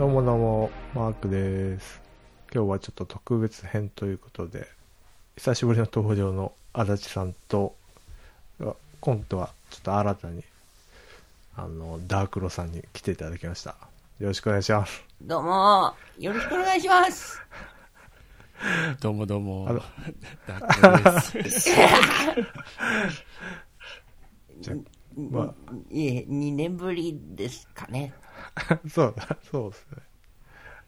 どうもどうも、マークです。今日はちょっと特別編ということで、久しぶりの登場の足立さんと、あ今度はちょっと新たに、あの、ダークロさんに来ていただきました。よろしくお願いします。どうも、よろしくお願いします。どうもどうもあの。ダックです。じゃまあ、いえ、2年ぶりですかね。そうだ、そうですね。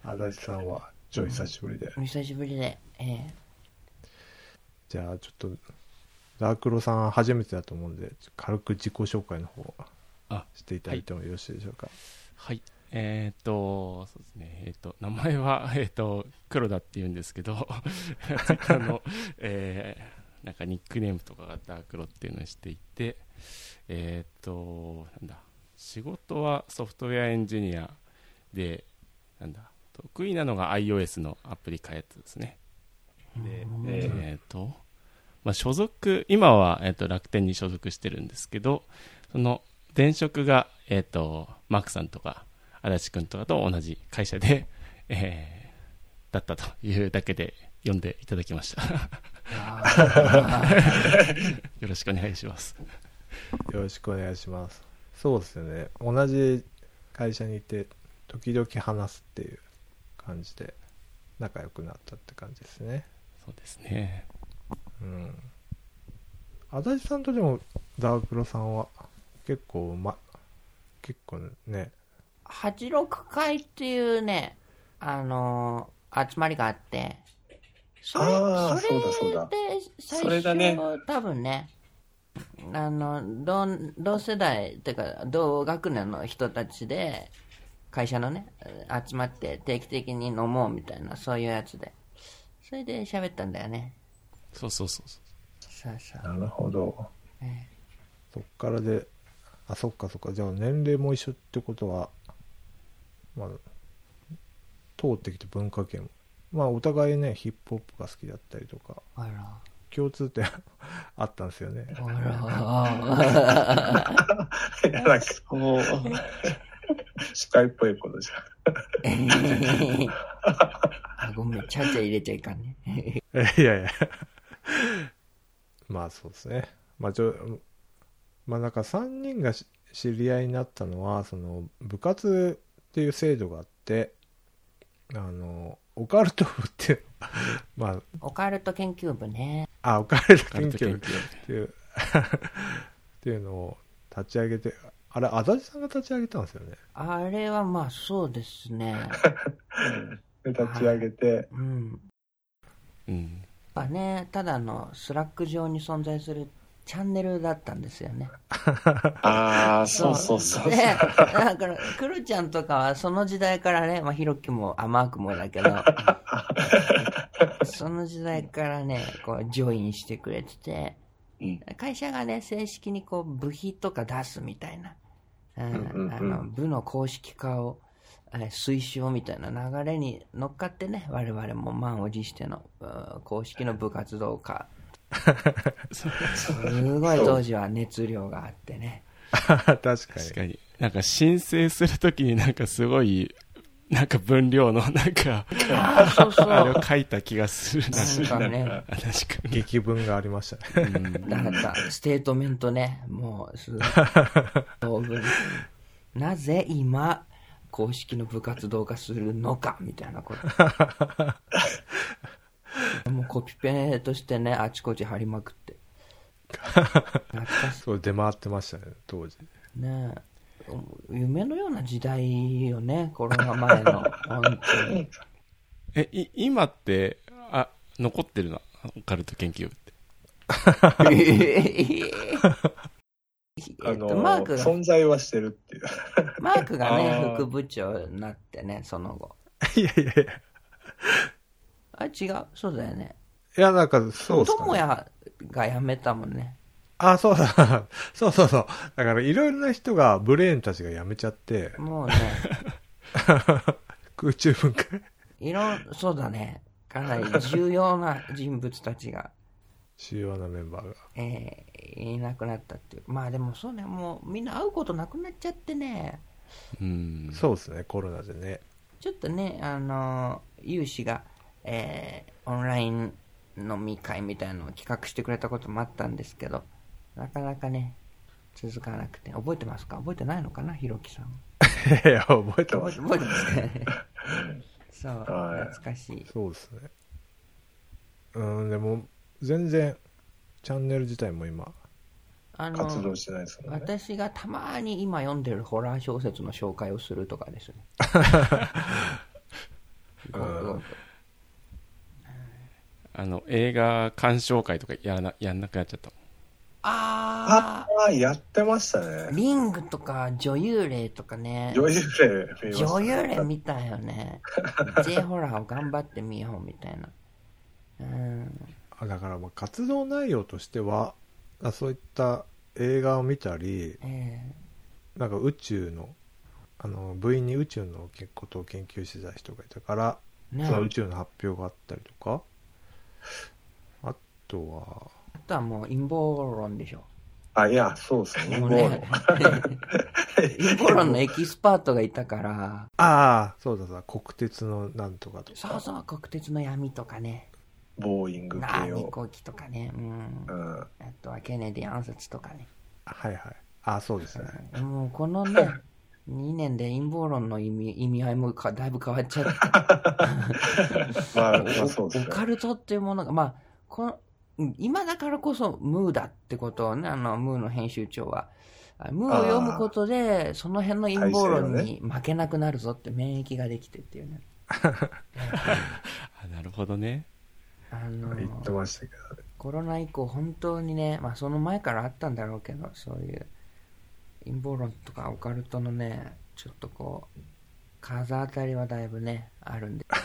足立さんは、ちょい久しぶりで。お久しぶりで。えじゃあ、ちょっと、ダークロさん初めてだと思うんで、軽く自己紹介の方あ、していただいてもよろしいでしょうか。はい。えっ、と、そうですね。えっ、と、名前は、えっ、と、黒田って言うんですけど、ツイッターの、えーなんかニックネームとかがダークロっていうのをしていて、えっ、と、なんだ、仕事はソフトウェアエンジニアで、なんだ、得意なのが iOS のアプリ開発ですね。で、えっ、と、まあ、所属、今は、えっと楽天に所属してるんですけど、その前職が、えっとマークさんとか足立君とかと同じ会社で、えーだったというだけで読んでいただきました。よろしくお願いします。よろしくお願いします。そうですよね。同じ会社にいて、時々話すっていう感じで、仲良くなったって感じですね。そうですね。うん。足立さんとでも、ダークロさんは、結構、ま、結構ね、ー、86回っていうね、あのー集まりがあって、それ、それそうだそうだで最それだね初、多分ね、あの、同、同世代、てか、同学年の人たちで、会社のね、集まって定期的に飲もうみたいな、そういうやつで。それで喋ったんだよね。そうそうそうそう。そうそう。なるほど。えそっからで、あ、そっかそっか。じゃあ年齢も一緒ってことは、まあ、通ってきて文化圏も。まあお互いね、ヒップホップが好きだったりとか、あら。共通点 あったんですよね。あら。いやなんかもう、司会っぽいことじあごめん、ちゃちゃ入れちゃいかんね。いやいや。まあそうですね。まあちょ、まあなんか3人がし知り合いになったのは、その部活っていう制度があって、あの、オカルト部っていう、まあ、オカルト研究部ね。あ、オカルトカルト研究っていう、っていうのを立ち上げて、あれ、足立さんが立ち上げたんですよね。あれはまあそうですね。立ち上げて、うん。うん。やっぱね、ただの Slack 上に存在するチャンネルだったんですよね。ああ、そうそうそう。で、だから、クロちゃんとかはその時代からね、まあ、ヒロキも、あ、マークもだけど、その時代からね、こう、 join してくれてて、うん会社がね、正式にこう、部費とか出すみたいな、うんあの、部の公式化を、えー推奨みたいな流れに乗っかってね、我々も満を持しての、うん公式の部活動化。すごい当時は熱量があってね。確かに。確かに。なんか申請するときになんかすごい、なんか分量のなんか、ああ、そうそう。あれを書いた気がするな。なんかね、確かに。劇文がありましたね。うんだから、ステートメントね、もう、す道具になぜ今、公式の部活動化するのか、みたいなこと。もうコピペとしてね、あちこち貼りまくって。そう出回ってましたね、当時。いね。夢のような時代よね、コロナ前の。本当に。え、い今って、あ、残ってるな、オカルト研究部って。えっと、あのマークが、存在はしてるっていう。マークがね副部長になってね、その後。いやいやいや。あ、違う。そうだよね。いや、なんか、そうっすか、ね。友也が辞めたもんね。あ、そうだ。そうそうそう。だから、いろいろな人が、ブレーンたちが辞めちゃって、もうね、空中分解いろん、そうだね。かなり重要な人物たちが。主要なメンバーが。えーいなくなったっていう。まあでもそうね、もうみんな会うことなくなっちゃってね、うん。そうですね、コロナでね。ちょっとね、あの、有志が、えーオンライン飲み会みたいなのを企画してくれたこともあったんですけど、なかなかね、続かなくて。覚えてますか？覚えてないのかな？ひろきさん。いや、覚えてます。覚えてますかね そう、はい懐かしい。そうですね。うん、でも、全然、チャンネル自体も今、あの活動してないですもんね。私がたまに今読んでるホラー小説の紹介をするとかですね。ごくごくあの、映画鑑賞会とかやらな、やんなくなっちゃった。あああ、やってましたー、ね。リングとか女優霊とかね。女優霊女優霊見たよね。J ホラーを頑張ってみようみたいな。うん。あだからまあ活動内容としては、あそういった映画を見たり、えなんか宇宙の、あの、部員に宇宙のことを研究してた人がいたから、ー、ねその宇宙の発表があったりとか、あとは、あとはもう陰謀論でしょ。あ、いや、そうですね。陰謀ね論。陰謀論のエキスパートがいたから、ああ、そうだそうだ、国鉄のなんとかとか、そうそう、国鉄の闇とかね。ボーイングな系を。飛行機とかね。うん。うん。あとはケネディ暗殺とかね。はいはい。ああ、そうですね。もうこのね、2年で陰謀論の意味意味合いもかだいぶ変わっちゃって、まあ、うオですね。カルトっていうものが、まあ、こ今だからこそムーだってことをね、あの、ムーの編集長は、あムーを読むことで、その辺の陰謀論に負けなくなるぞって免疫ができてっていうね。あ、なるほどね。あの言ってましたけどね。コロナ以降本当にね、まあその前からあったんだろうけど、そういう陰謀論とかオカルトのね、ちょっとこう、風当たりはだいぶね、あるんで。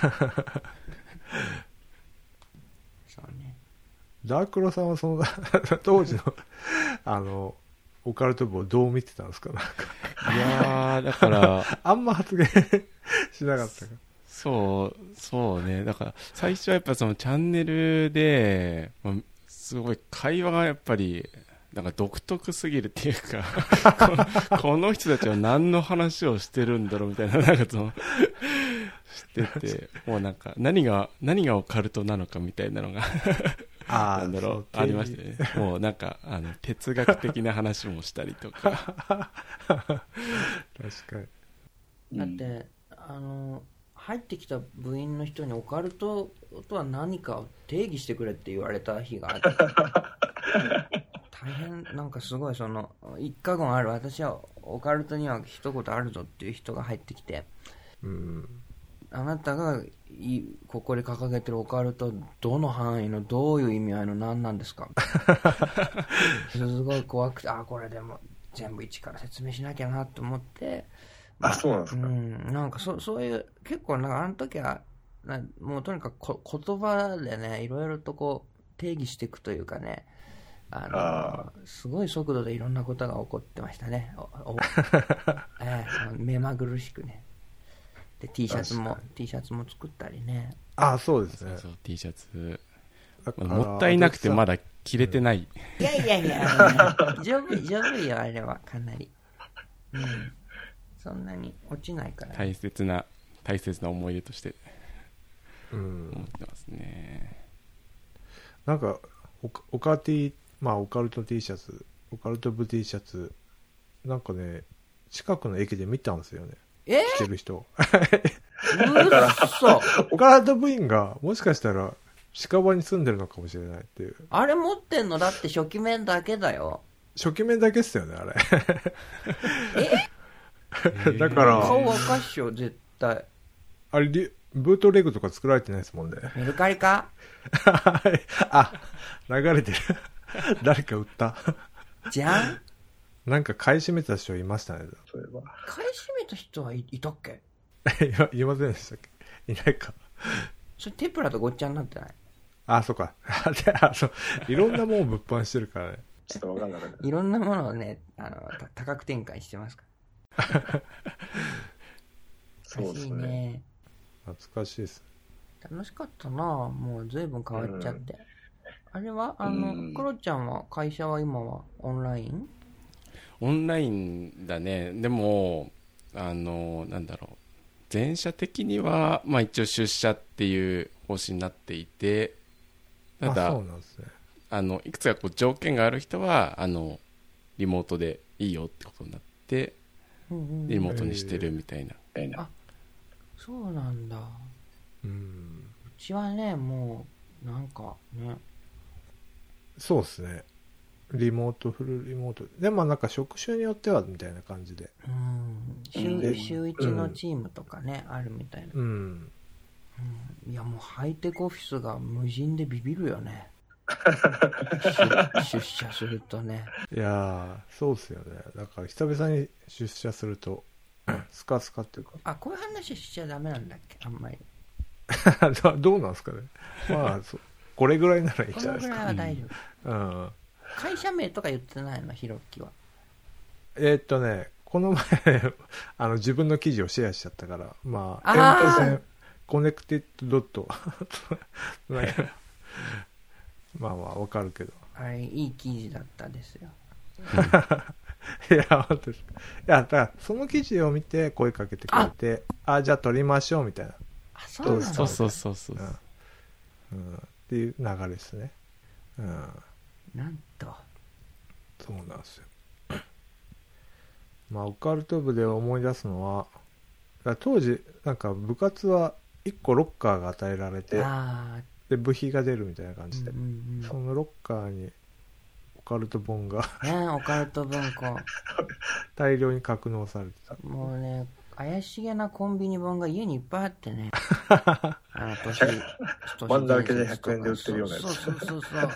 そうね。ダークロさんはその、当時の、あの、オカルト部をどう見てたんですか？なんか、いやー、だから、あんま発言しなかったかそう、そうね。だから、最初はやっぱそのチャンネルで、まあすごい会話がやっぱり、なんか独特すぎるっていうか こ、この人たちは何の話をしてるんだろうみたいな、なんかその、してて、もうなんか、何が、何がオカルトなのかみたいなのが、あなんだろう、ありましたね。もうなんか、あの、哲学的な話もしたりとか。確かに。だって、あの、入ってきた部員の人にオカルトとは何かを定義してくれって言われた日があって。大変、なんかすごいその、一過言ある。私はオカルトには一言あるぞっていう人が入ってきて、うん。あなたがいここで掲げてるオカルトどの範囲のどういう意味合いの何なんですか？すごい怖くてあこれでも全部一から説明しなきゃなと思って。あ、そうなんですか？うん。なんかそそういう結構なんかあの時はなもうとにかくこ言葉でねいろいろとこう定義していくというかねあのあすごい速度でいろんなことが起こってましたねおお ええ目まぐるしくねで T シャツも確 T シャツも作ったりねああ、そうですねそう。そう、T シャツ。もったいなくてまだ着れてない。いやいやいや、丈夫、丈夫よ、あれは、かなり。うん。そんなに落ちないから。大切な、大切な思い出としてうん思。ってますね。なんか、オカオカ T、まあ、オカルト T シャツ、オカルト部 T シャツ、なんかね、近くの駅で見たんですよね。え？着てる人。うっそオカルト部員が、もしかしたら、近場に住んでるのかもしれないっていう。あれ持ってんの？だって初期面だけだよ。初期面だけっすよね、あれ。だか顔ら、赤っしょ、絶対。あれ、リブートレグとか作られてないですもんね。メルカリか？あ、流れてる。誰か売った？じゃん？なんか買い占めた人いましたね。そういえば。買い占めた人はいいたっけ？いや、いませんでしたっけ？いないか。それテプラとごっちゃになってない？あ、そうか。で あそういろんなもん物販してるからね。ちょっとわかんなかった。いろんなものをね、あの、た多角展開してますから。そうですしいね。懐かしいです。楽しかったなもう随分変わっちゃって。あれは？あの、うんクロちゃんは会社は今はオンライン？オンラインだねでもあのなんだろう全社的には、まあ、一応出社っていう方針になっていてたあだそうなんですね。あのいくつかこう条件がある人はあのリモートでいいよってことになってうんうんリモートにしてるみたいな、みたいな。そうなんだ。ううん。ちはね、もう、なんかね、そうですね。リモート、フルリモート。でもなんか職種によってはみたいな感じで。うん、うん週週一のチームとかね、あるみたいな。うん。いや、もうハイテクオフィスが無人でビビるよね。出出社するとね。いやー、そうですよね。だから久々に出社すると、スカスカっていうか、あ、こういう話しちゃダメなんだっけ？あんまり。ど どうなんですかね。まあ、そこれぐらいならいいじゃないですか。のぐらいは大丈夫。うん。会社名とか言ってないの、ひろきは。えーっとね、この前、あの、自分の記事をシェアしちゃったから、まあ、あー点と線、コネクテッドドット。なんかまあまあ、わかるけど。あれ、いい記事だったですよ。いや、本当ですか。いや、だから、その記事を見て声かけてくれて、あじゃあ撮りましょう、みたいな。あ、そうなんだ。そうそうそうそううん。うん、っていう流れですね。うん。なんと。そうなんですよ。まあ、オカルト部で思い出すのは、当時、なんか部活は1個ロッカーが与えられて、あで、部費が出るみたいな感あ、じで、うんうんそのロッカーにオカルト本がうん。ねオカルト文庫。大量に格納されてた。もうね、怪しげなコンビニ本が家にいっぱいあってね。あの、年、年漫画だけで伝説とか100円で売ってるようなやつそうそうそうそう。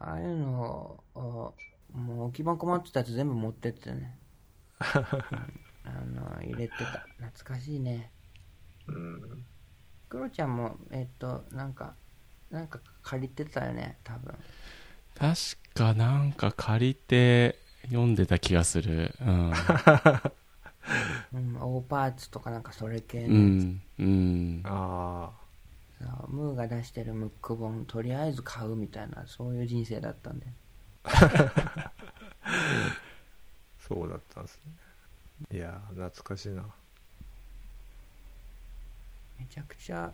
ああいうのを、もう置き場困ってたやつ全部持ってってね。うんあの、入れてた。懐かしいね。うん。クロちゃんも、えっと、なんか、なんか借りてたよね、多分。確かなんか借りて読んでた気がするうん、うん、オーパーツとかなんかそれ系うのやんうん、あつ、そうムーが出してるムック本、とりあえず買うみたいな、そういう人生だったんで。あ、そうだったんですね。いやー、懐かしいな。めちゃくちゃ、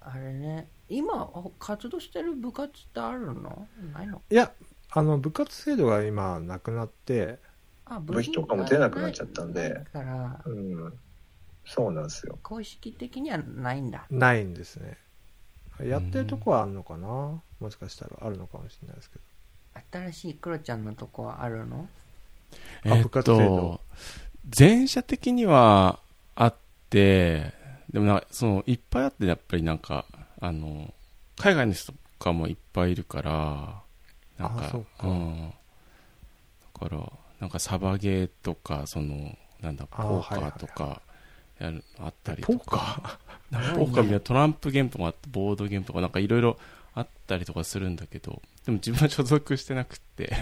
あれね、今、あ活動してる部活ってあるの？ないの？いや、あの、部活制度が今なくなって、あ、部費とかも出なくなっちゃったんでだから、うん。そうなんですよ。公式的にはないんだ。ないんですね。やってるとこはあるのかな？もしかしたらあるのかもしれないですけど。新しいクロちゃんのとこはあるの？えっと全社的にはあってでもなんかそのいっぱいあってやっぱりなんかあの海外の人とかもいっぱいいるからなんかあそうかん、だからなんかサバゲーとかそのなんだあポーカーとかやるあったりポとか。ポーカー？みたいなトランプゲームとかボードゲームとかなんかいろいろあったりとかするんだけどでも自分は所属してなくって。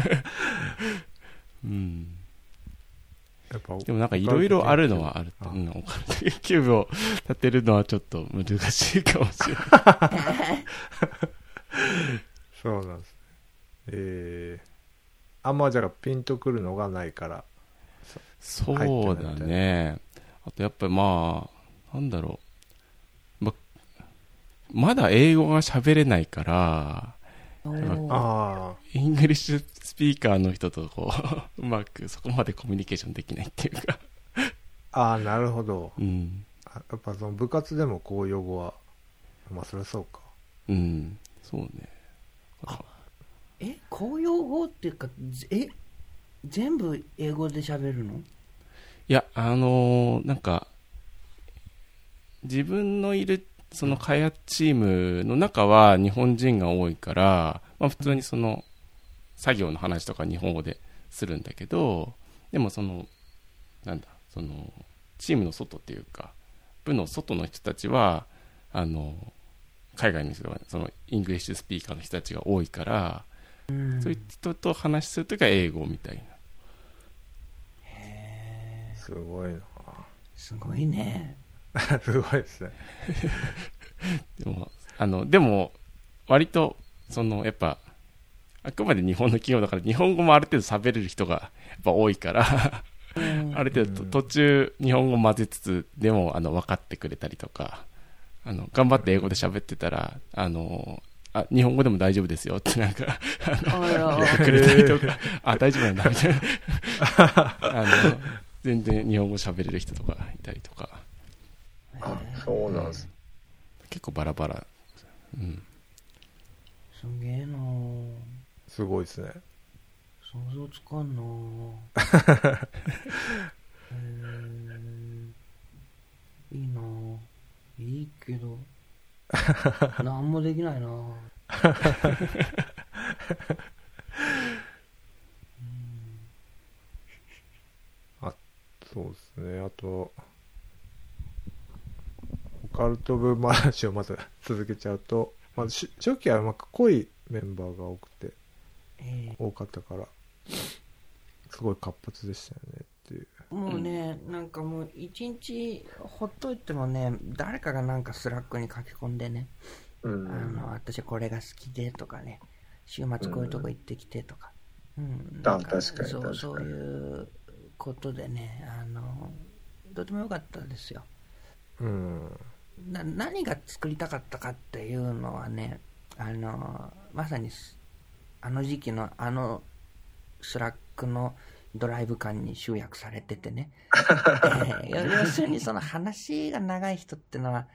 うん。でもなんかいろいろあるのはあると。あうん、オカルト研究部を立てるのはちょっと難しいかもしれない。そうなんですね。えー、あんまじゃあピンとくるのがないから。そうだね。あとやっぱりまあ、なんだろう。ま、まだ英語が喋れないから、おーあ English speaker の人とこう、うまくそこまでコミュニケーションできないっていうか。あ、ああ、なるほど。うん。あやっぱその部活でもこう用語は、まあそりゃそうか。うん。そうね。え、公用語っていうか、え、全部英語で喋るの？いや、あのーなんか、自分のいる、その開発チームの中は日本人が多いから、まあ普通にその、作業の話とか日本語でするんだけど、でもその、なんだ、その、チームの外っていうか、部の外の人たちは、あの、海外の人が、その、 English speaker の人たちが多いから、そういう人と話するときは英語みたいな。すごいな。すごいね。すごいですね。でも、あの、でも、割と、その、やっぱ、あくまで日本の企業だから、日本語もある程度喋れる人がやっぱ多いから、ある程度と途中日本語混ぜつつ、でも、あの、分かってくれたりとか、あの、頑張って英語で喋ってたら、あの、あ、日本語でも大丈夫ですよってなんか、あの、あら言ってくれたりとか、あ、大丈夫なんだみたいな。あの、全然日本語喋れる人とかいたりとか、あ、そうなんです。結構バラバラ。うん。すげえなぁすごいですね。想像つかんなぁへーいいなぁいいけど 何もできないなぁそうですね。あと、オカルト部話をまず続けちゃうと、まずし初期はまあ濃いメンバーが多くて、え多かったから、すごい活発でしたよねっていう。ーもうね、なんかもう一日ほっといてもね誰かがなんか Slack に書き込んでねうん。あの私これが好きでとかね週末こういうとこ行ってきてとか、うん。あなん確かに確かにそうそういうことでねあのとても良かったですよ。うん。な何が作りたかったかっていうのはねあのまさにすあの時期のあの Slack のドライブ感に集約されててね、えー要要するにその話が長い人ってのは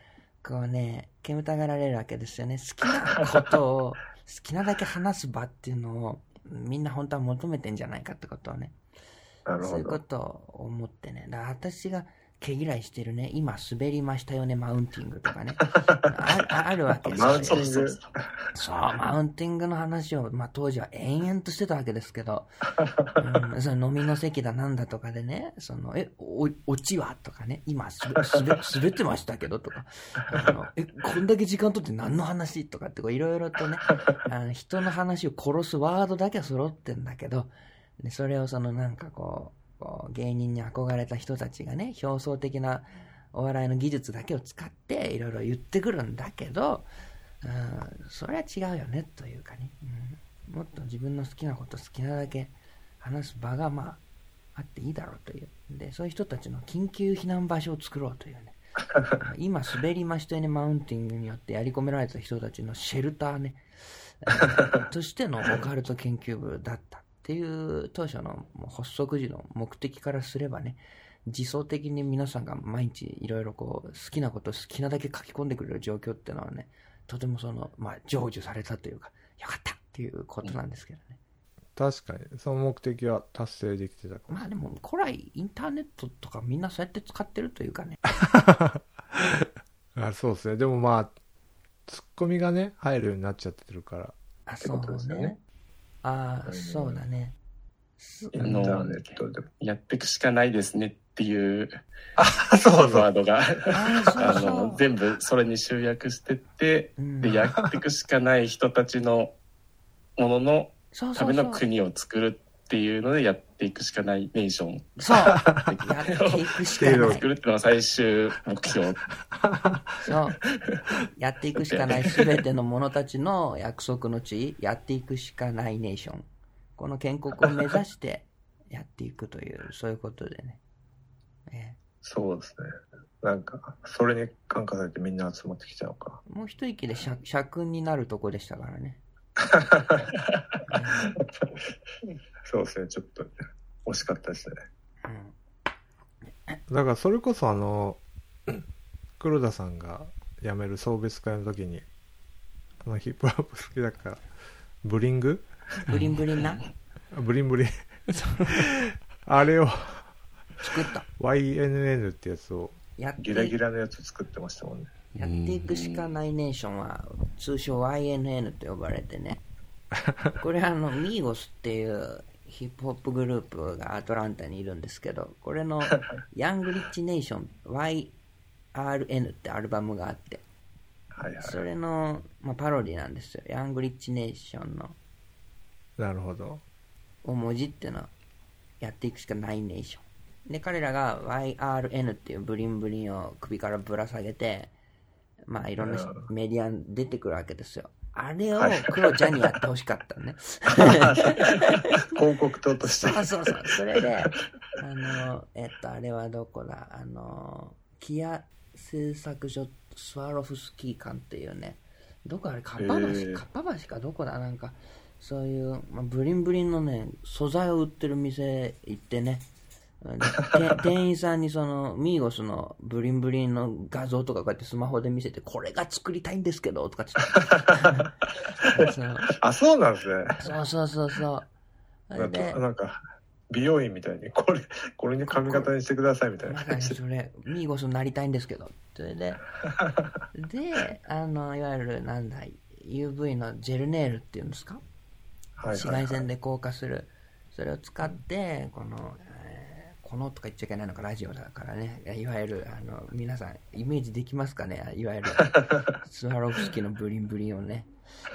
こうね煙たがられるわけですよね好きなことを 好きなだけ話す場っていうのをみんな本当は求めてんじゃないかってことをね。そういうことを思ってね。だから私が毛嫌いしてるね、今滑りましたよね、マウンティングとかね。あああるわけですよ。マウンティング？そう、マウンティングの話を、まあ当時は延々としてたわけですけど、うん、その飲みの席だなんだとかでね、その、え、お、落ちは？とかね、今すべ、すべ、滑ってましたけど？とか、あのえ、こんだけ時間取って何の話？とかっていろいろとね、あの人の話を殺すワードだけは揃ってんだけど、でそれをそのなんかこう、こう芸人に憧れた人たちがね、表層的なお笑いの技術だけを使っていろいろ言ってくるんだけど、うん、それは違うよねというかね、うん、もっと自分の好きなこと好きなだけ話す場がまああっていいだろうという。でそういう人たちの緊急避難場所を作ろうというね。今滑りましたよねマウンティングによってやり込められた人たちのシェルターね。としてのオカルト研究部だった。っていう当初の発足時の目的からすればね自走的に皆さんが毎日いろいろこう好きなこと好きなだけ書き込んでくれる状況っていうのはねとてもその、まあ、成就されたというかよかったっていうことなんですけどね、確かに、その目的は達成できてたかもしまあでも古来インターネットとかみんなそうやって使ってるというかね。あそうですね。でもまあ、ツッコミがね、入るようになっちゃってるから。あてことですよねああうんそうだね。そインターネットで。やっていくしかないですねっていうあ、そうそう。ワードが、ああそうあそう。の、全部それに集約してって、うん。で、やっていくしかない人たちのもののための国を作るっていうのでやっていくしかないネーションそう やっていくしかない作るっていうのが最終目標。そう。やっていくしかないすべての者たちの約束の地、やっていくしかないネーション。この建国を目指してやっていくという、そういうことでね。えそうですね。なんか、それに感化されてみんな集まってきちゃうのか。えもう一息で社社訓になるとこでしたからね。そうですね。ちょっと惜しかったですね。うんだからそれこそあの、黒田さんが辞める送別会の時に、あのヒップホップ好きだから、ブリング？ブリンブリンな？ブリンブリン。あれを作った。YNN ってやつを、ギラギラのやつ作ってましたもんね。やっていくしかないネーションは通称 YNN と呼ばれてね これあのミーゴスっていうヒップホップグループがアトランタにいるんですけどこれの ヤングリッチネーション YRN ってアルバムがあってはいはい。それの、まあ、パロディなんですよヤングリッチネーションのなるほど。大文字っていうのはやっていくしかないネーションで彼らが YRN っていうブリンブリンを首からぶら下げてまあいろんなうん。メディアに出てくるわけですよ。あれをはい。クロちゃんにやってほしかったね。広告塔として。そうそうそう。それで、あの、えっと、あれはどこだ？あの、キア製作所スワロフスキー館っていうね、どこあれ、かっぱ橋、へー。かっぱ橋かどこだ？なんか、そういう、まあ、ブリンブリンのね、素材を売ってる店行ってね、店員さんにそのミーゴスのブリンブリンの画像とかこうやってスマホで見せてこれが作りたいんですけどとかって あ、そうなんですね。そうそうそうそうなんでか、なんか美容院みたいに、これ、これに髪型にしてくださいみたいなまさにそれ、ミーゴスになりたいんですけど。それで、で、あの、いわゆる、なんだ、UV のジェルネイルっていうんですか？はい紫はいはい。外線で硬化する。それを使って、この、えーこのとか言っちゃいけないのか、ラジオだからね。いわゆる、あの、皆さん、イメージできますかね？いわゆる、スワロフスキーのブリンブリンをね、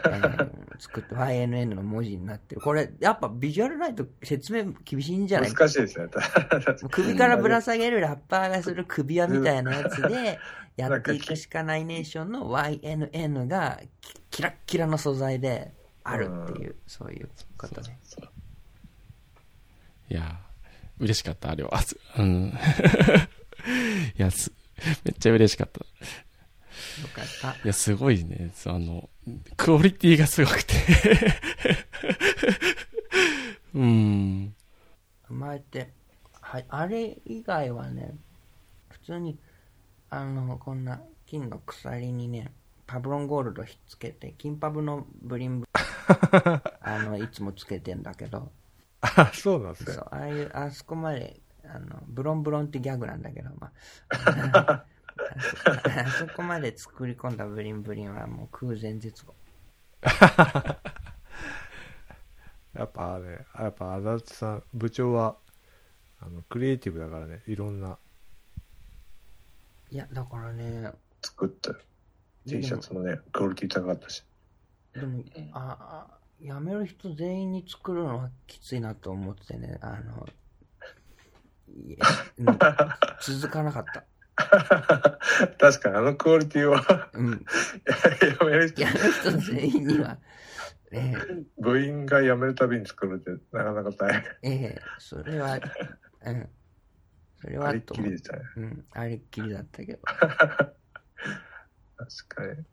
えー作って YNN の文字になってる。これ、やっぱビジュアルライト説明厳しいんじゃない？難しいですね。首からぶら下げるラッパーがする首輪みたいなやつで やっていくしかないネーションの YNN がキキラッキラの素材であるっていう、そういうことね。そういや、嬉しかった、あれは。すうん。いや、す、めっちゃ嬉しかった。よかった。いや、すごいね。あの、クオリティがすごくて。うん。前って、はい、あれ以外はね、普通に、あの、こんな金の鎖にね、パブロンゴールドひっつけて、金パブのブリンブ あの、いつもつけてんだけど、あ、そうなんですねそ。う、ああいう、あそこまで、あの、ブロンブロンってギャグなんだけど、まあ、あそこまで作り込んだブリンブリンはもう空前絶後。やっぱあれ、やっぱ足立さん、部長は、あの、クリエイティブだからね、いろんな、いや、だからね、作った T シャツもね、クオリティ高かったし。でも、あ、あ辞める人全員に作るのはきついなと思ってね、あの、いん続かなかった。確かにあのクオリティはうん。やめる人辞める人全員には、え部員が辞めるたびに作るってなかなか大変。えええそれは、うん。それありっきりでしたね。うん、ありっきりだったけど。確かに。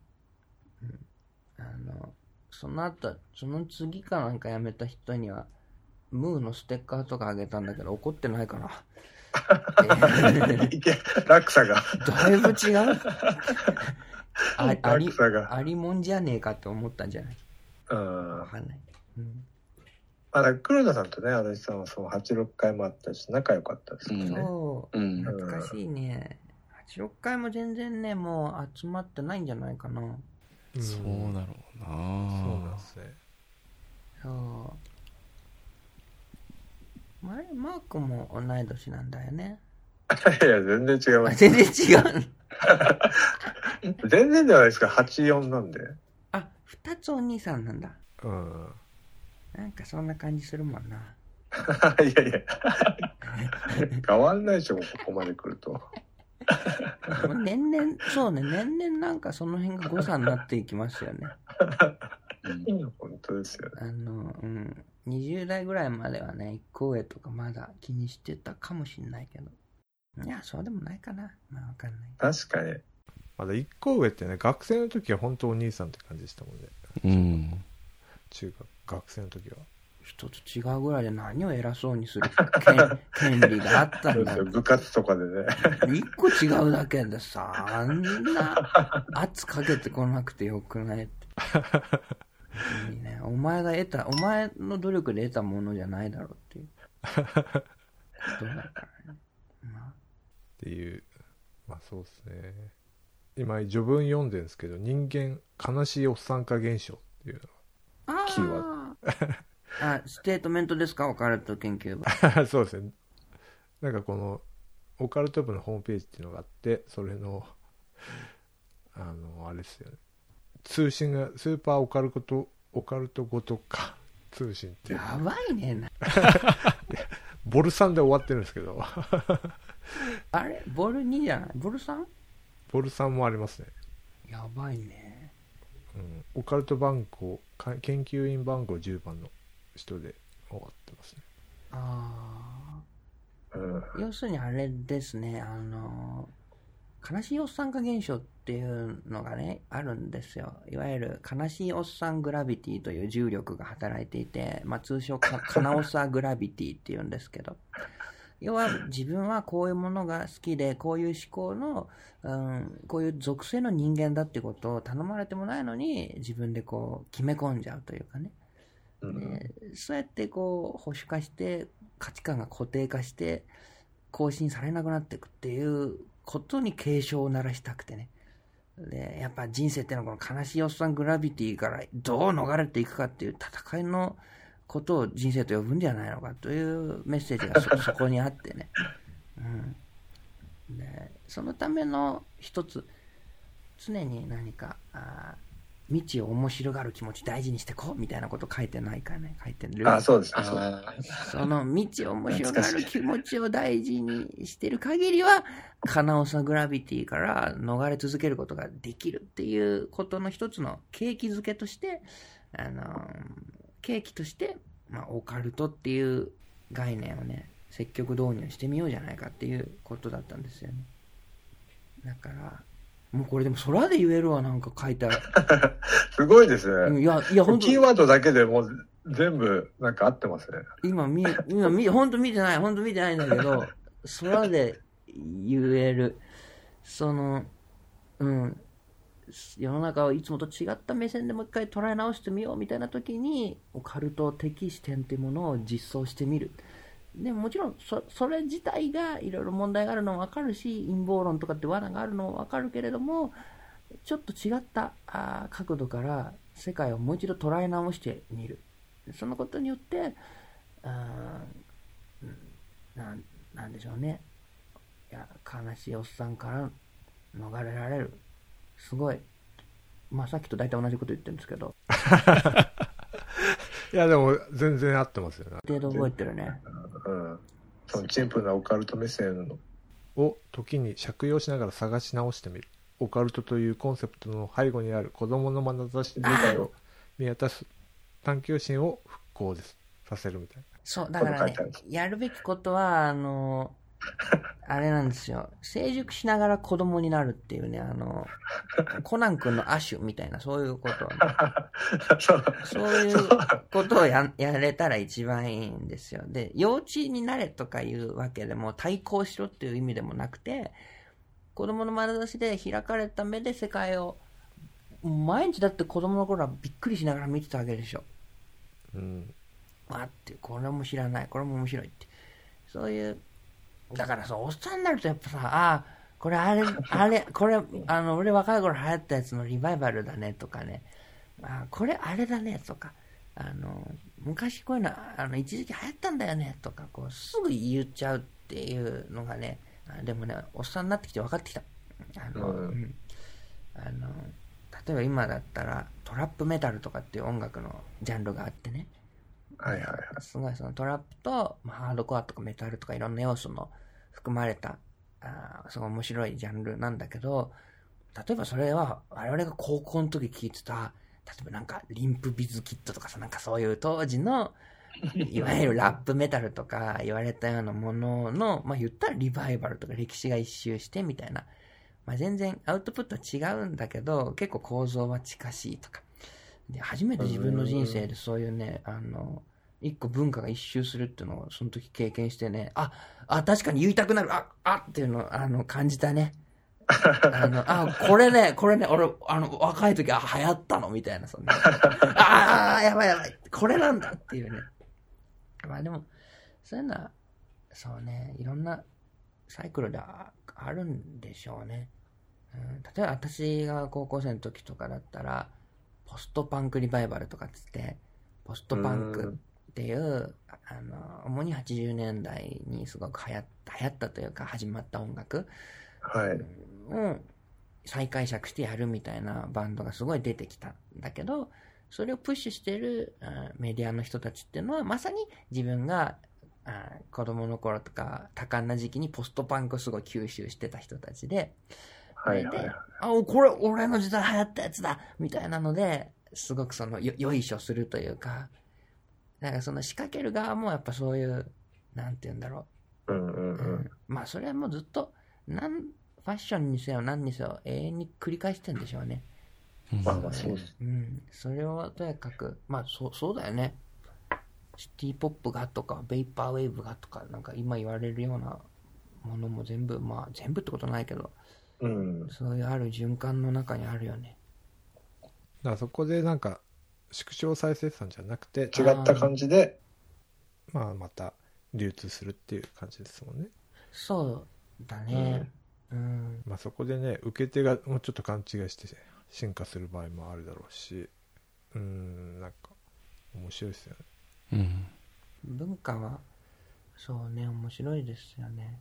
あの、その後、その次かなんか辞めた人には、ムーのステッカーとかあげたんだけど、怒ってないかな。え いけ、落差が。だいぶ違うああり。ありもんじゃねえかって思ったんじゃない？うん。わかんない。うんまあ、黒田さんとね、足立さんはその86回もあったし、仲良かったですけどね。そう、うん。懐かしいね。8、6回も全然ね、もう集まってないんじゃないかな。うんそうだろうなそうなんですね。そう。マリマークも同い年なんだよね。いや、全然違いあます。全然違う。全然ではないですか、84なんで。あ、二つお兄さんなんだ。うん。なんかそんな感じするもんな。いやいや。変わんないでしょ、ここまで来ると。年々、そうね、年々なんかその辺が誤差になっていきますよね。本当ですよね。あの、うん。20代ぐらいまではね、一個上とかまだ気にしてたかもしんないけど。いや、そうでもないかな。まあわかんない。確かに。まだ一個上ってね、学生の時は本当お兄さんって感じでしたもんね。うん。中学、学生の時は。人と違うぐらいで何を偉そうにする権権利があったんだ部活とかでね。一個違うだけでさ、あんな圧かけてこなくてよくないって。いいね、お前が得た、お前の努力で得たものじゃないだろうっていう。ことだからね。まあ、っていう、まあそうですね。今、序文読んでるんですけど、人間悲しいおっさん化現象っていうあキーワあ、ステートメントですか？オカルト研究部。の そうですね。なんかこの、オカルト部のホームページっていうのがあって、それの、あの、あれですよね。通信が、スーパーオカルト、オカルトごとか、通信ってやばいね。な ボルさんで終わってるんですけど、あれ？ボル2じゃない？ボル 3? ボルさんもありますね。やばいねうん、オカルト番号か研究員番号10番の人で終わってますね。あうん。あ要するにあれですねあの悲しいおっさん化現象っていうのがねあるんですよ。いわゆる悲しいおっさんグラビティという重力が働いていて、まあ、通称か カナオサグラビティっていうんですけど。要は自分はこういうものが好きでこういう思考の、うん、こういう属性の人間だってことを頼まれてもないのに自分でこう決め込んじゃうというかねうん。でそうやってこう保守化して価値観が固定化して更新されなくなっていくっていうことに警鐘を鳴らしたくてね。でやっぱ人生ってのはこの悲しいおっさんグラビティからどう逃れていくかっていう戦いのことを人生と呼ぶんじゃないのかというメッセージがそそこにあってね、うん、でそのための一つ常に何かあ未知を面白がる気持ち大事にしてこうみたいなこと書いてないかね書いてるあ、そうですね。そうあその未知を面白がる気持ちを大事にしてる限りは、カナオサグラビティから逃れ続けることができるっていうことの一つの契機づけとして、あのー、契機として、まあ、オカルトっていう概念をね、積極導入してみようじゃないかっていうことだったんですよね。だから、もうこれでも空で言えるわ、なんか書いてある。すごいですね。うんいや、いや、本当キーワードだけでもう全部なんか合ってますね。今見、今見、本当見てない、本当見てないんだけど、空で言える、その、うん、世の中をいつもと違った目線でもう一回捉え直してみようみたいな時に、オカルト的視点っていうものを実装してみる。でももちろんそ、それ自体がいろいろ問題があるのもわかるし、陰謀論とかって罠があるのもわかるけれども、ちょっと違ったあ角度から世界をもう一度捉え直してみる。そのことによって、あーんななんでしょうね。いや悲しいおっさんから逃れられる。すごい。まあさっきと大体同じこと言ってるんですけど。いやでも全然合ってますよね。程度覚えてるね。うん。そのシンプルなオカルト目線の。を時に借用しながら探し直してみる。オカルトというコンセプトの背後にある子供の眼差しで世界を見渡す探求心を復興ですさせるみたいな。そうだからねやるべきことはあのあれなんですよ成熟しながら子供になるっていうねあのコナン君の亜種みたいなそういうことをね そう。そういうことをややれたら一番いいんですよ。で、幼稚になれとかいうわけでも、対抗しろっていう意味でもなくて、子供の眼差しで開かれた目で世界を、毎日だって子供の頃はびっくりしながら見てたわけでしょ。うんあって、これも知らない、これも面白いって。そういう、だからそう、おっさんになるとやっぱさ、ああ、これあれ、あれ、これ、あの、俺若い頃流行ったやつのリバイバルだねとかね、あこれあれだねとか、あの、昔こういうの、あの、一時期流行ったんだよねとか、こう、すぐ言っちゃうっていうのがね、あでもね、おっさんになってきて分かってきた。あの、うん。うん。あの、例えば今だったら、トラップメタルとかっていう音楽のジャンルがあってね、はいはいはい。すごいそのトラップと、まあ、ハードコアとかメタルとかいろんな要素の含まれた、あーすごい面白いジャンルなんだけど、例えばそれは我々が高校の時聞いてた、例えばなんかリンプビズキットとかさ、なんかそういう当時の、いわゆるラップメタルとか言われたようなものの、まあ言ったらリバイバルとか歴史が一周してみたいな、まあ全然アウトプットは違うんだけど、結構構造は近しいとか。で、初めて自分の人生でそういうね、あの、一個文化が一周するっていうのをその時経験してね、あ、あ、確かに言いたくなる、あ、あっていうのを、あの、感じたね。あの、あ、これね、これね、俺、あの、若い時、あ、流行ったのみたいな、そんな。あ あ、やばいやばい、これなんだっていうね。まあでも、そういうのは、そうね、いろんなサイクルでああるんでしょうね。うん、例えば私が高校生の時とかだったら、ポストパンクリバイバルとかっつって、ポストパンクっていう、あの、主に80年代にすごく流行った、流行ったというか始まった音楽はい。を再解釈してやるみたいなバンドがすごい出てきたんだけど、それをプッシュしてるあメディアの人たちっていうのは、まさに自分があ子供の頃とか多感な時期にポストパンクをすごい吸収してた人たちで、はいはいはい。あ、これ俺の時代流行ったやつだみたいなので、すごくその、よ、よいしょするというか、なんかその仕掛ける側もやっぱそういう、なんて言うんだろうんうんう。うん。まあそれはもうずっと、なん、ファッションにせよ何にせよ永遠に繰り返してんでしょうね。うんまあまあそうです。うん。それをとにかく、まあそう、そうだよね。シティポップがとか、ベイパーウェーブがとか、なんか今言われるようなものも全部、まあ全部ってことないけど、うん。そういうある循環の中にあるよね。だからそこでなんか縮小再生産じゃなくて違った感じで、まあまた流通するっていう感じですもんね、そうだね。うん。まあ、そこでね受け手がもうちょっと勘違いして進化する場合もあるだろうしうんなんか面白いですよねうん文化は、そうね、面白いですよね。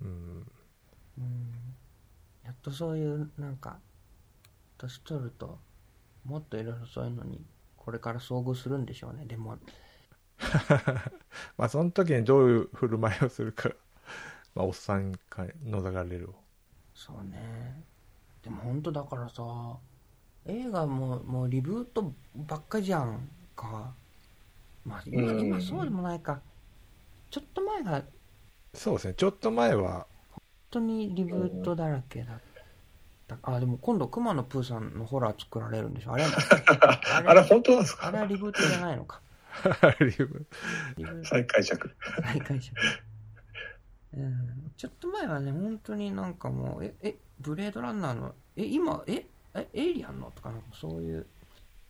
うんうん。やっとそういう、なんか、年取ると、もっといろいろそういうのに、これから遭遇するんでしょうね。でも、まあその時にどういう振る舞いをするかまあおっさんかのざがれるをそうね。でも本当だからさ、映画ももうリブートばっかじゃんか。まあ今,、うん今そうでもないか。ちょっと前が本そうですねちょっと前は当にリブートだらけだった。あ、でも今度熊野プーさんのホラー作られるんでしょ？あれあ あれ本当なんですか？あれはリブートじゃないのか。リブ再解釈。再解釈。うん、ちょっと前はね、本当になんかもう、え、え、ブレードランナーの、え、今、え、え、エイリアンのとかなんかそういう、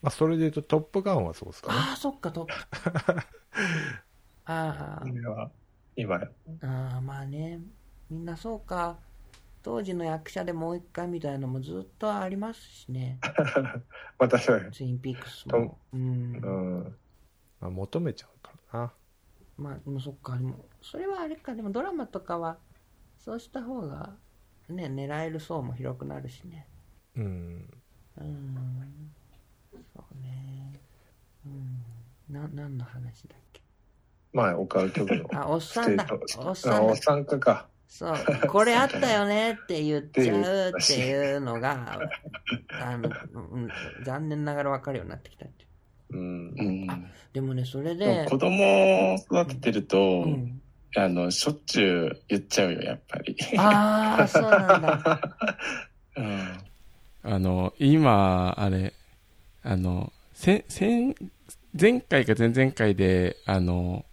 まあそれで言うと「トップガン」はそうですかねああ、そっか、と。あこれは、今、あ、ああ、まあね、みんなそうか。当時の役者でもう一回みたいなのもずっとありますしね。またそうツインピークスも。うんう。ん。まあ、求めちゃうからなまあ、でもそっか、でも、それはあれか、でもドラマとかは、そうした方が、ね、狙える層も広くなるしね。うんうん。そうね。うん。な、何の話だっけ？前、岡尾局の。あ、おっさんだ。おっさあ、んだおっ。さんかか。そう。これあったよねって言っちゃうっていうのが、あの、うん、残念ながら分かるようになってきたっていう。うん。うん。でもね、それで子供を育ててると、うん。あの、しょっちゅう言っちゃうよ、やっぱり。ああ、そうなんだ。うん。あの、今、あれ、あの、せ、先、前回か前々回で、あの、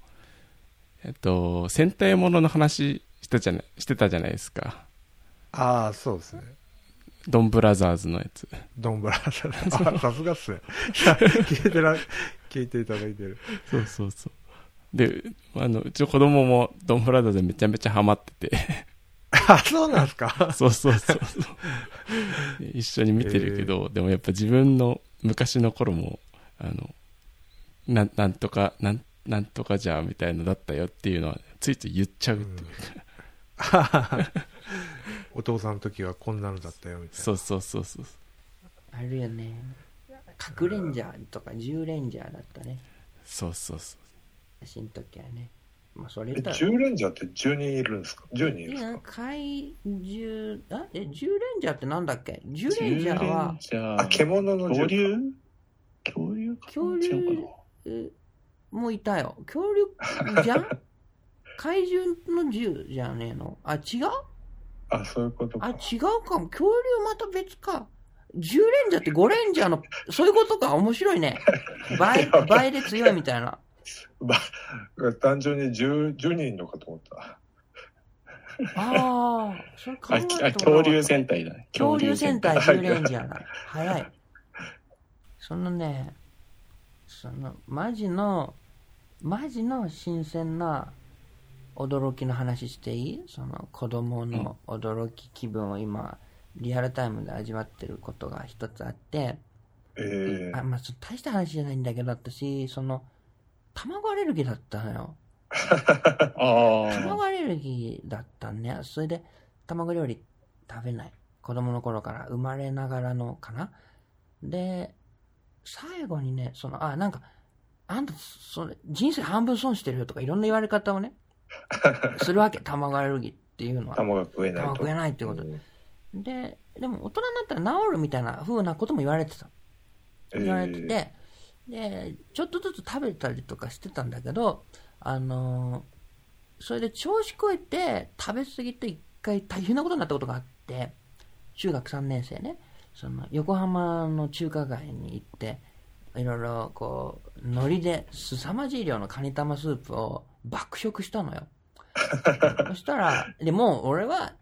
えっと、戦隊ものの話したじゃない、してたじゃないですか。ああそうですね。ドンブラザーズのやつ。ドンブラザーズ。あさすがっすね。聞いてら聞いていただいてる。そうそうそう。で、あの、うちの子供もドンブラザーズめちゃめちゃハマってて、あそうなんですか？そうそうそうそう。一緒に見てるけど、でもやっぱ自分の昔の頃も、あの、なん、なんとか、なん、なんとかじゃ、みたいのだったよっていうのは、ついつい言っちゃうっていうか、お父さんの時はこんなのだったよみたいなそうそうそうそう。あるよね。核レンジャーとか10レンジャーだったね。そうそうそう。私の時はね。まあ、それえ、言ったら。10レンジャーって10人いるんですか ?10 人いるんですか？怪獣、あえ、10レンジャーってなんだっけ ?10 レンジャーは、じゃあ、あ、獣の10。恐竜？恐竜か恐竜？違うかえもういたよ。恐竜じゃん？怪獣の銃じゃねえの？あ、違う？あ、そういうことあ、か。違うかも。恐竜また別か。10レンジャーって5レンジャーの、そういうことか。面白いね。倍、倍で強いみたいな。まあ、単純に 10, 10人のかと思った。ああ、それ考あえたあ恐竜戦隊だね。恐竜戦隊恐10レンジャーだ。早い。そのね、その、マジの、マジの新鮮な驚きの話していい？その子供の驚き気分を今、リアルタイムで味わってることが一つあって、ええあ、まあ、そ大した話じゃないんだけど、私、その、卵アレルギーだったのよ。卵アレルギーだったんね。それで、卵料理食べない。子供の頃から生まれながらのかな。で、最後にね、その、あ、なんか、あんた、それ、人生半分損してるよとかいろんな言われ方をね、するわけ。卵アレルギーっていうのは。卵が食えないと。卵食えないってことうんで、でも大人になったら治るみたいな風なことも言われてた。言われてて、で、ちょっとずつ食べたりとかしてたんだけど、あのーそれで調子こいて食べ過ぎて一回大変なことになったことがあって、中学3年生ね、その横浜の中華街に行って、いろいろこう、海苔で凄まじい量のカニ玉スープを爆食したのよ。そしたら、でも俺は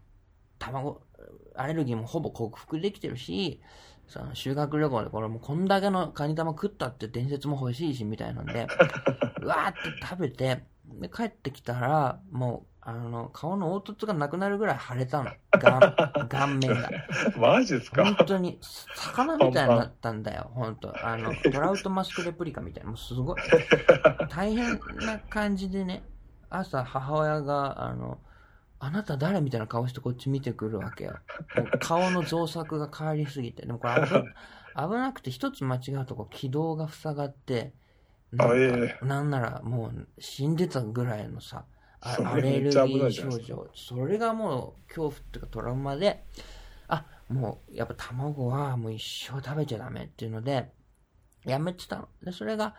卵、アレルギーもほぼ克服できてるし、その修学旅行でこれもこんだけのカニ玉食ったって伝説も欲しいしみたいなんで、うわーって食べて、で帰ってきたら、もう、あの、顔の凹凸がなくなるぐらい腫れたの。顔、顔面が。マジですか？本当に、魚みたいになったんだよ、本当あの、トラウトマスクレプリカみたいな、もうすごい、大変な感じでね、朝母親が、あの、あなた誰みたいな顔してこっち見てくるわけよ。顔の造作が変わりすぎて。でもこれ危危なくて一つ間違うとこ軌道が塞がって、なんなんならもう死んでたぐらいのさ、アレルギー症状。それがもう恐怖っていうかトラウマで、あ、もうやっぱ卵はもう一生食べちゃダメっていうので、やめてたの。で、それが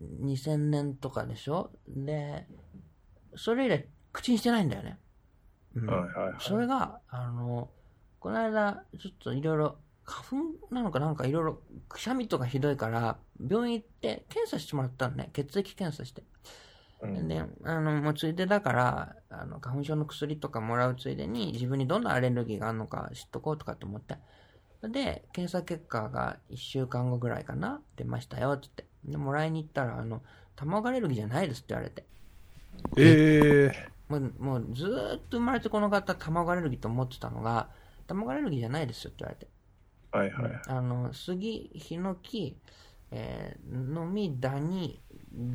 2000年とかでしょで、それ以来口にしてないんだよね。うんはいはいはい。それが、あの、この間、ちょっといろいろ、花粉なのかなんかいろいろ、くしゃみとかひどいから、病院行って検査してもらったのね。血液検査して。うんで、あの、もうついでだから、あの、花粉症の薬とかもらうついでに、自分にどんなアレルギーがあるのか知っとこうとかって思って。で、検査結果が1週間後ぐらいかな出ましたよ、って言って。で、もらいに行ったら、あの、卵アレルギーじゃないですって言われて。ええもう、もうずーっと生まれてこの方、卵アレルギーと思ってたのが、卵アレルギーじゃないですよって言われて。はいはい。あの、杉、ヒノキ、えー、のみ、ダニ、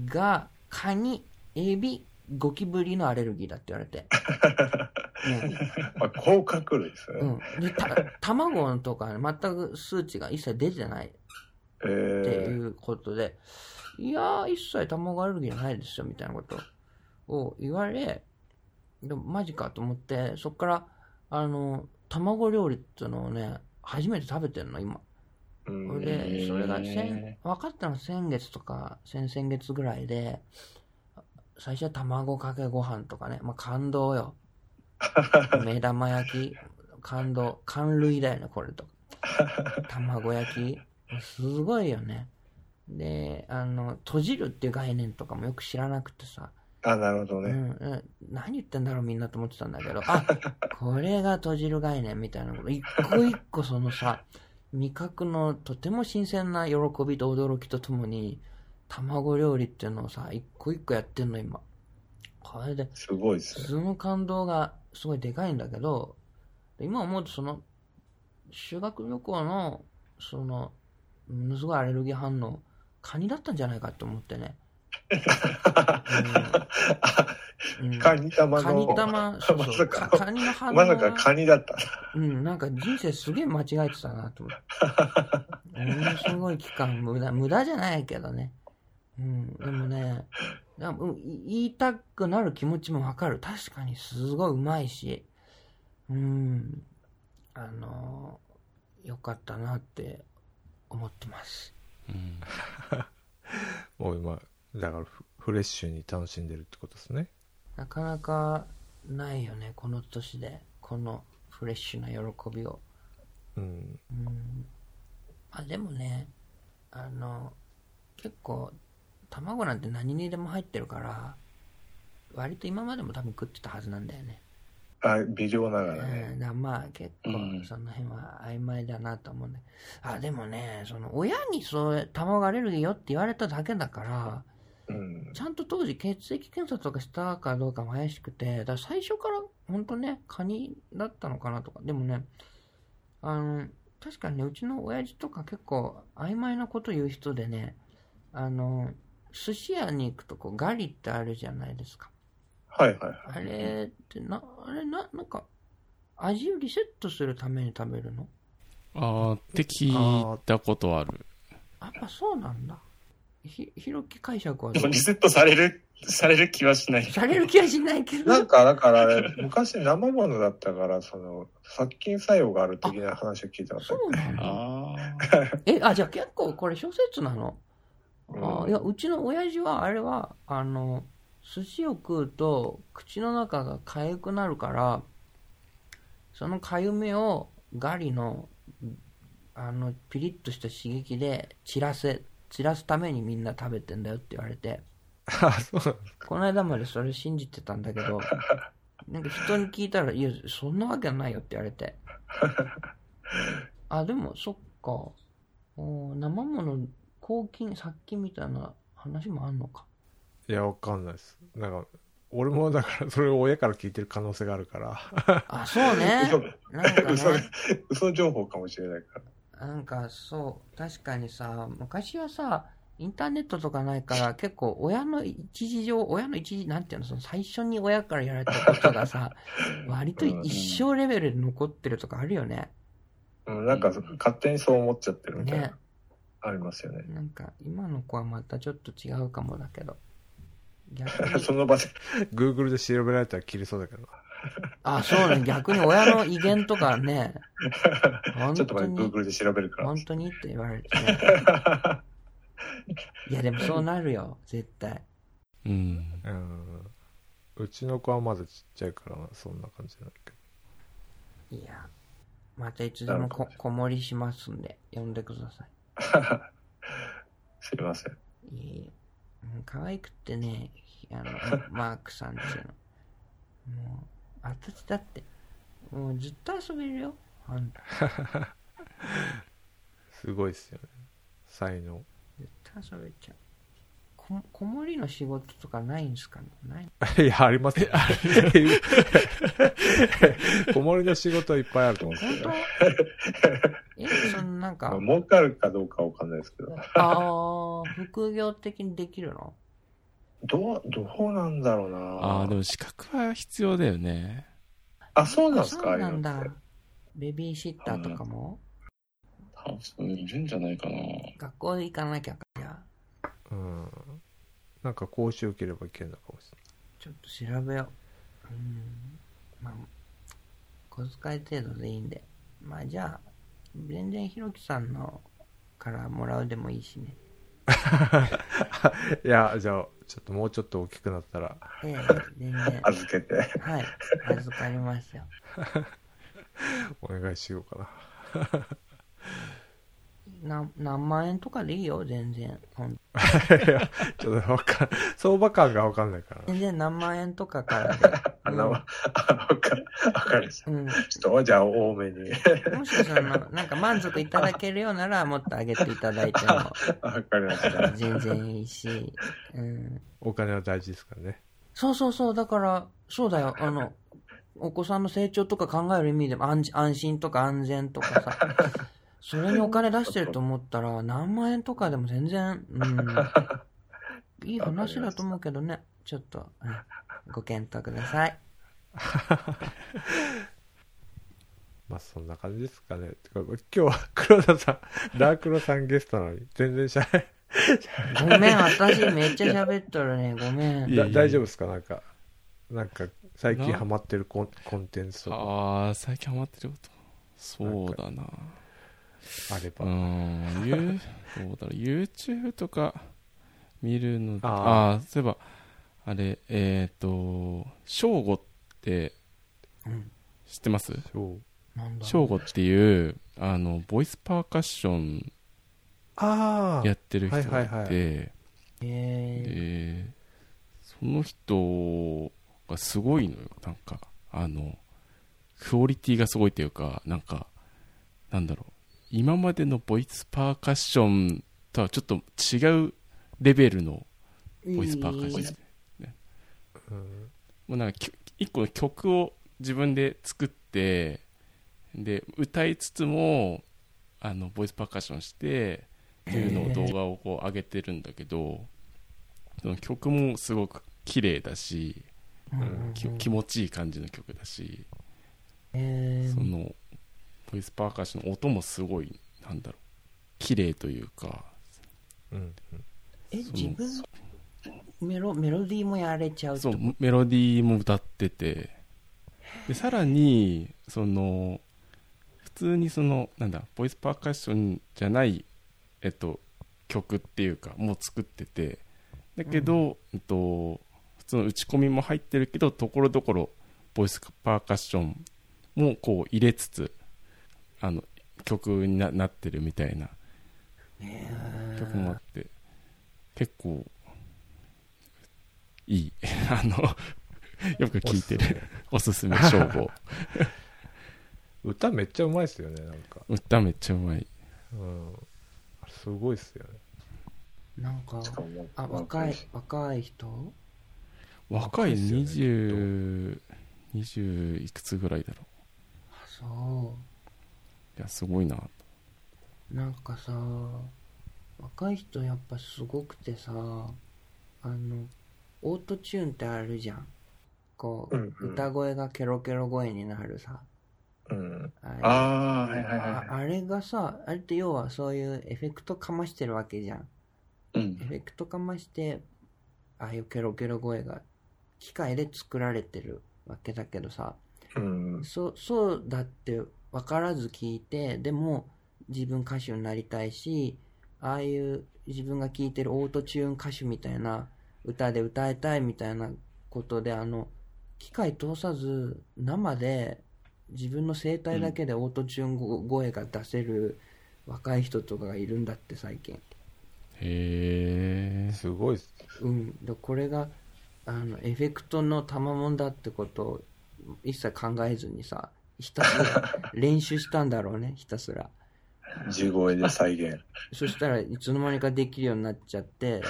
が、カニ、エビ、ゴキブリのアレルギーだって言われて。まあ、甲殻類ですね。うん。うん。で、た、卵とか、全く数値が一切出てないえってえいうことで、いやー、一切卵アレルギーじゃないですよ、みたいなことを言われ、でもマジかと思って、そっから、あの、卵料理っていうのをね、初めて食べてんの、今。で、それがへ先、分かったのは先月とか、先々月ぐらいで、最初は卵かけご飯とかね、まあ感動よ。目玉焼き、感動、感類だよね、これとか。卵焼き、すごいよね。で、あの、閉じるっていう概念とかもよく知らなくてさ、あ、なるほどね。うんうん、何言ってんだろうみんなと思ってたんだけど、あ、これが閉じる概念みたいなこと、一個一個そのさ、味覚のとても新鮮な喜びと驚きとともに、卵料理っていうのをさ、一個一個やってんの今。これで、すごいですね。その感動がすごいでかいんだけど、今思うとその、修学旅行の、その、ものすごいアレルギー反応、カニだったんじゃないかと思ってね。うんうんカニ玉の。カニ玉、そうそう、まカカニの反応まさがかカニだった。うん、なんか人生すげえ間違えてたなと思って。ものすごい期間無駄、無駄じゃないけどね。うん、でもね、言いたくなる気持ちもわかる。確かにすごいうまいし、うん、あのよかったなって思ってます。うん もう今、だからフフレッシュに楽しんでるってことですね。なかなかないよね、この年で、このフレッシュな喜びを。うん。うんあでもねあの結構卵なんて何にでも入ってるから割と今までも多分食ってたはずなんだよね、あ、微量ながうん、らね。だからまあ結構うんその辺は曖昧だなと思うんだけどあでもねその親にそう卵アレルギーよって言われただけだからうん。ちゃんと当時血液検査とかしたかどうかも怪しくて、だ最初から本当ね、カニだったのかなとか。でもね、あの、確かにね、うちの親父とか結構曖昧なこと言う人でね、あの、寿司屋に行くとこうガリってあるじゃないですか。はいはいはい。あれってな、あれな、なんか、味をリセットするために食べるの？あーって聞いたことある。やっぱそうなんだ。ひ、ひろき解釈はどう？でもリセットされるされる気はしない。される気はしないけど。なんか、だから、昔生ものだったから、その、殺菌作用がある的な話を聞いたかったそうなの？あ え、あ、じゃあ結構これ諸説なの、うんあいや、うちの親父は、あれは、あの、寿司を食うと、口の中が痒くなるから、その痒みをガリの、あの、ピリッとした刺激で散らせ、散らすためにみんな食べてんだよって言われて、あ、そうこの間までそれ信じてたんだけど、なんか人に聞いたら、いや、そんなわけはないよって言われて。あ、でも、そっか。お生もの、抗菌、殺菌みたいな話もあんのか？いや、わかんないです。なんか、俺もだから、それを親から聞いてる可能性があるから、あ、そうね。なんか嘘ね。嘘情報かもしれないから。なんかそう、確かにさ、昔はさ、インターネットとかないから、結構親の一時上、親の一時、なんていうの、その最初に親からやられたことがさ、割と一生レベルで残ってるとかあるよね。うん、なんか、勝手にそう思っちゃってるみたいな、ね。ありますよね。なんか、今の子はまたちょっと違うかもだけど。逆に、その場で、Google で調べられたら切れそうだけど。あ、そうね、逆に親の威厳とかね、本 ちょっと待って、Google で調べるから。本当にって言われてね。いや、でもそうなるよ、絶対。うん。うん。うちの子はまだちっちゃいからな、そんな感じなんだけど。いや、またいつでもこ子守りしますんで、呼んでくださ すいません。い。い可愛くってね、あの、マークさんっていうの。もう、私だって、もうずっと遊べるよ。すごいっすよね。才能。絶対遊べちゃう。こ、子守りの仕事とかないんすかね？ない いや、ありますよ。子守の仕事はいっぱいあると思うんです本け当？え、そのなんかど。、儲かるかどうかわかんないですけど。あー、副業的にできるの？どう、どうなんだろうなああ、でも資格は必要だよね。あ、そうなんあ、ですか？そうなんだああいうのって。ベビーシッターとかも？あ、多分いるんじゃないかな。学校行かなきゃうん。なんか講習受ければいけるのかもしちょっと調べよう。うん。まあ、小遣い程度でいいんで。まあじゃあ、全然ひろきさんのからもらうでもいいしね。れない。いや、じゃあ、ちょっともうちょっと大きくなったら、ええ、全然。預けて、はい。預かりますよ。お願いしようかな何万円とかでいいよ、全然。ちょっとわかん、相場感がわかんないから。全然何万円とかからで。あの、もわかる、わかる。ううん。ちょっと、じゃあ多めに。もしその、なんか満足いただけるようなら、もっと上げていただいてもわかりました。全然いいし。うん。お金は大事ですからね。そうそうそう、だから、そうだよ、あの、お子さんの成長とか考える意味でも安安心とか安全とかさ、それにお金出してると思ったら、何万円とかでも全然、うん、いい話だと思うけどね、ちょっと、うんご検討ください。まあそんな感じですかね。今日は黒田さん、ダークロさんゲストなのに全然しゃべごめん、私めっちゃ喋っとるね、ごめん。いやいや大丈夫ですか？なんか、なんか最近ハマってるコンコンテンツとかああ、最近ハマってること。そうだな。あれば。うーん、どうだろう、YouTube とか見るの、あー。あそういえば、あれ、えっ、と、正午ってうん、知ってます？そう。なんだ正午っていう、あの、ボイスパーカッションやってる人がいて、はいはいはい。えー、でその人がすごいのよ。なんかあのクオリティがすごいというかなんかなんだろう今までのボイスパーカッションとはちょっと違うレベルのボイスパーカッション、うん。もうなんかき一個の曲を自分で作ってで歌いつつもあのボイスパーカッションしてっていうのを動画をこう上げてるんだけどその曲もすごく綺麗だし、うん。き気持ちいい感じの曲だしえー、そのボイスパーカッションの音もすごいなんだろう綺麗というか。うんうん。え、自分、メロメロディーもやれちゃうそうメロディーも歌ってて。でさらにその普通にそのなんだボイスパーカッションじゃない、えっと、曲っていうかもう作ってて。だけど、えっと、普通の打ち込みも入ってるけどところどころボイスパーカッションもこう入れつつあの曲にななってるみたいな。曲もあって。結構いい。あのよく聴いてる。おすすめ。称号 歌めっちゃうまいっすよねなんか。歌めっちゃうまい。うん。すごいっすよね。なんかあ若い若い人？若い若いっすよね20 20いくつぐらいだろあそういやすごいななんかさ若い人やっぱすごくてさあのオートチューンってあるじゃんこう、うんうん歌声がケロケロ声になるさうん。あれああ、はいはいあはあれがさあれって要はそういうエフェクトかましてるわけじゃんうエん。フェクトかましてああいうケロケロ声が機械で作られてるわけだけどさい。うん。そそうだって分からず聞いてでも自分歌手になりたいしああいう自分が聴いてるオートチューン歌手みたいな歌で歌いたいみたいなことであの機械通さず生で自分の声帯だけでオートチューンご声が出せる若い人とかがいるんだって最近。へえ。すごいっすうん。でこれがあのエフェクトの賜物だってことを一切考えずにさひたすら練習したんだろうねひたすら地声で再現。そしたらいつの間にかできるようになっちゃって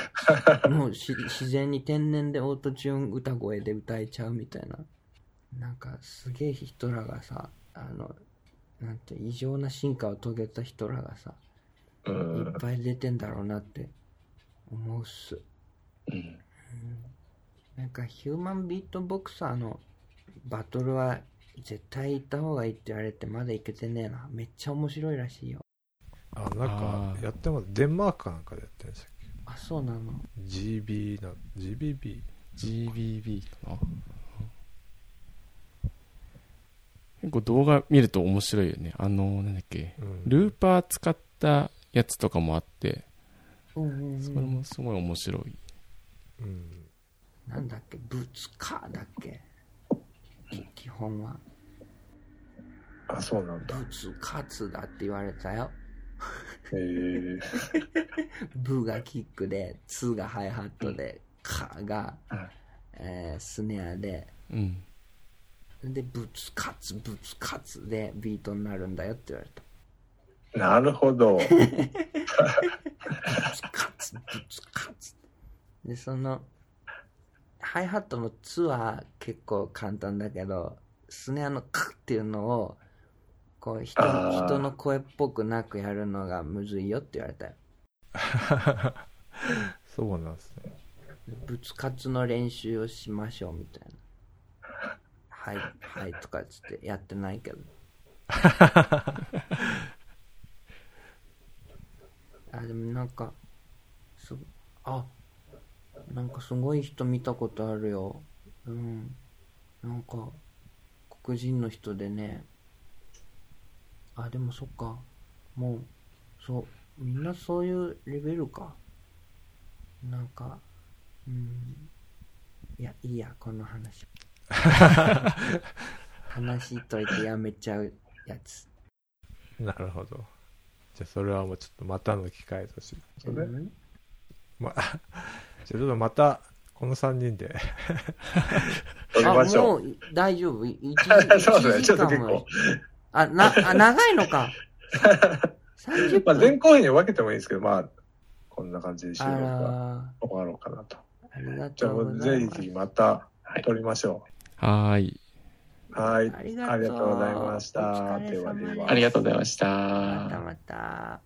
もうし自然に天然でオートチューン歌声で歌えちゃうみたいななんかすげえ人らがさあのなんて異常な進化を遂げた人らがさういんっ。ぱい出てんだろうなって思うっすうん。なんかヒューマンビートボクサーのバトルは絶対行った方がいいって言われてまだ行けてねえな。めっちゃ面白いらしいよ。あなんあかー。やってます。デンマークかなんかでやってるんでしたっあそうなの。け GB な GBB GBB か。な結構動画見ると面白いよね。あのなんだっけ。うん。ルーパー使ったやつとかもあって。うんうんうそれんもすごい面白い。うん。なんだっけ？ブツカーだっけ？き基本は。あ、そうなんだ。ブツカツだって言われたよ。へえ。ブがキックでツがハイハットでカが、うん。えースネアで。うん。でブツカツブツカツでビートになるんだよって言われた。なるほど。ブツカツブツカツ。でそのハイハットの「ツ」は結構簡単だけどスネアの「ク」っていうのをこう人人の声っぽくなくやるのがむずいよって言われたよ。そうなんですね。ぶつかつの練習をしましょうみたいな。はいはいとかっつってやってないけど。あでもなんかすあなんかすごい人見たことあるよ。うん。なんか黒人の人でね。あでもそっか。もうそうみんなそういうレベルか。なんかうん。いやいいやこの話。話しといてやめちゃうやつ。なるほど。じゃあそれはもうちょっとまたの機会として。それうん。まじゃあちょっとまたこの3人で撮りあましょう。もう大丈夫？い一 そうですね一ちょっと時間も結構あなあ長いのか 30まあ、分前後編に分けてもいいですけど、まあ、こんな感じで収あ録はら終わろうかなと。ありがじゃあ、とうございますぜひまた撮りましょはーい。う。はい。ありがとうございました。お疲れ様ではでは。ありがとうございました。またまた